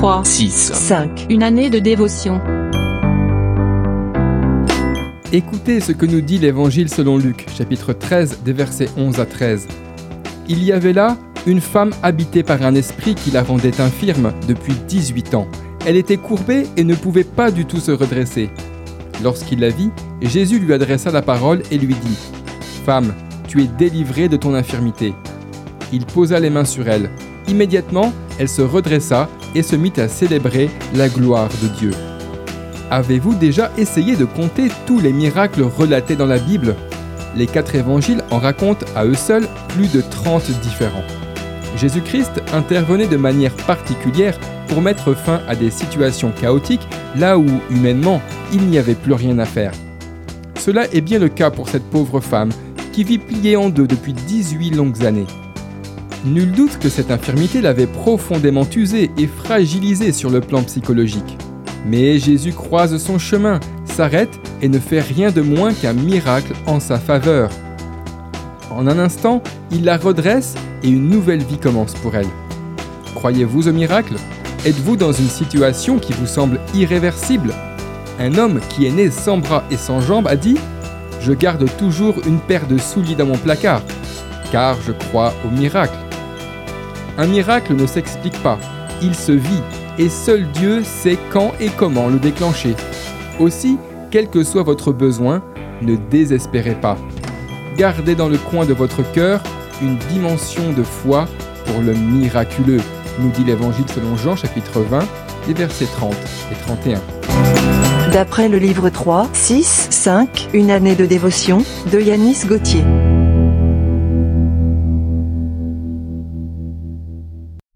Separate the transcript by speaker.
Speaker 1: 3,
Speaker 2: 6.
Speaker 1: 5. Une année de dévotion.
Speaker 3: Écoutez ce que nous dit l'Évangile selon Luc, chapitre 13, des versets 11 à 13. Il y avait là une femme habitée par un esprit qui la rendait infirme depuis 18 ans. Elle était courbée et ne pouvait pas du tout se redresser. Lorsqu'il la vit, Jésus lui adressa la parole et lui dit Femme, tu es délivrée de ton infirmité. Il posa les mains sur elle. Immédiatement, elle se redressa et se mit à célébrer la gloire de Dieu. Avez-vous déjà essayé de compter tous les miracles relatés dans la Bible? Les quatre évangiles en racontent à eux seuls plus de 30 différents. Jésus-Christ intervenait de manière particulière pour mettre fin à des situations chaotiques là où, humainement, il n'y avait plus rien à faire. Cela est bien le cas pour cette pauvre femme qui vit pliée en deux depuis 18 longues années. Nul doute que cette infirmité l'avait profondément usée et fragilisée sur le plan psychologique. Mais Jésus croise son chemin, s'arrête et ne fait rien de moins qu'un miracle en sa faveur. En un instant, il la redresse et une nouvelle vie commence pour elle. Croyez-vous au miracle? Êtes-vous dans une situation qui vous semble irréversible? Un homme qui est né sans bras et sans jambes a dit ⁇ Je garde toujours une paire de souliers dans mon placard, car je crois au miracle. Un miracle ne s'explique pas, il se vit et seul Dieu sait quand et comment le déclencher. Aussi, quel que soit votre besoin, ne désespérez pas. Gardez dans le coin de votre cœur une dimension de foi pour le miraculeux, nous dit l'Évangile selon Jean chapitre 20, les versets 30 et 31.
Speaker 1: D'après le livre 3, 6, 5, Une année de dévotion, de Yanis Gauthier.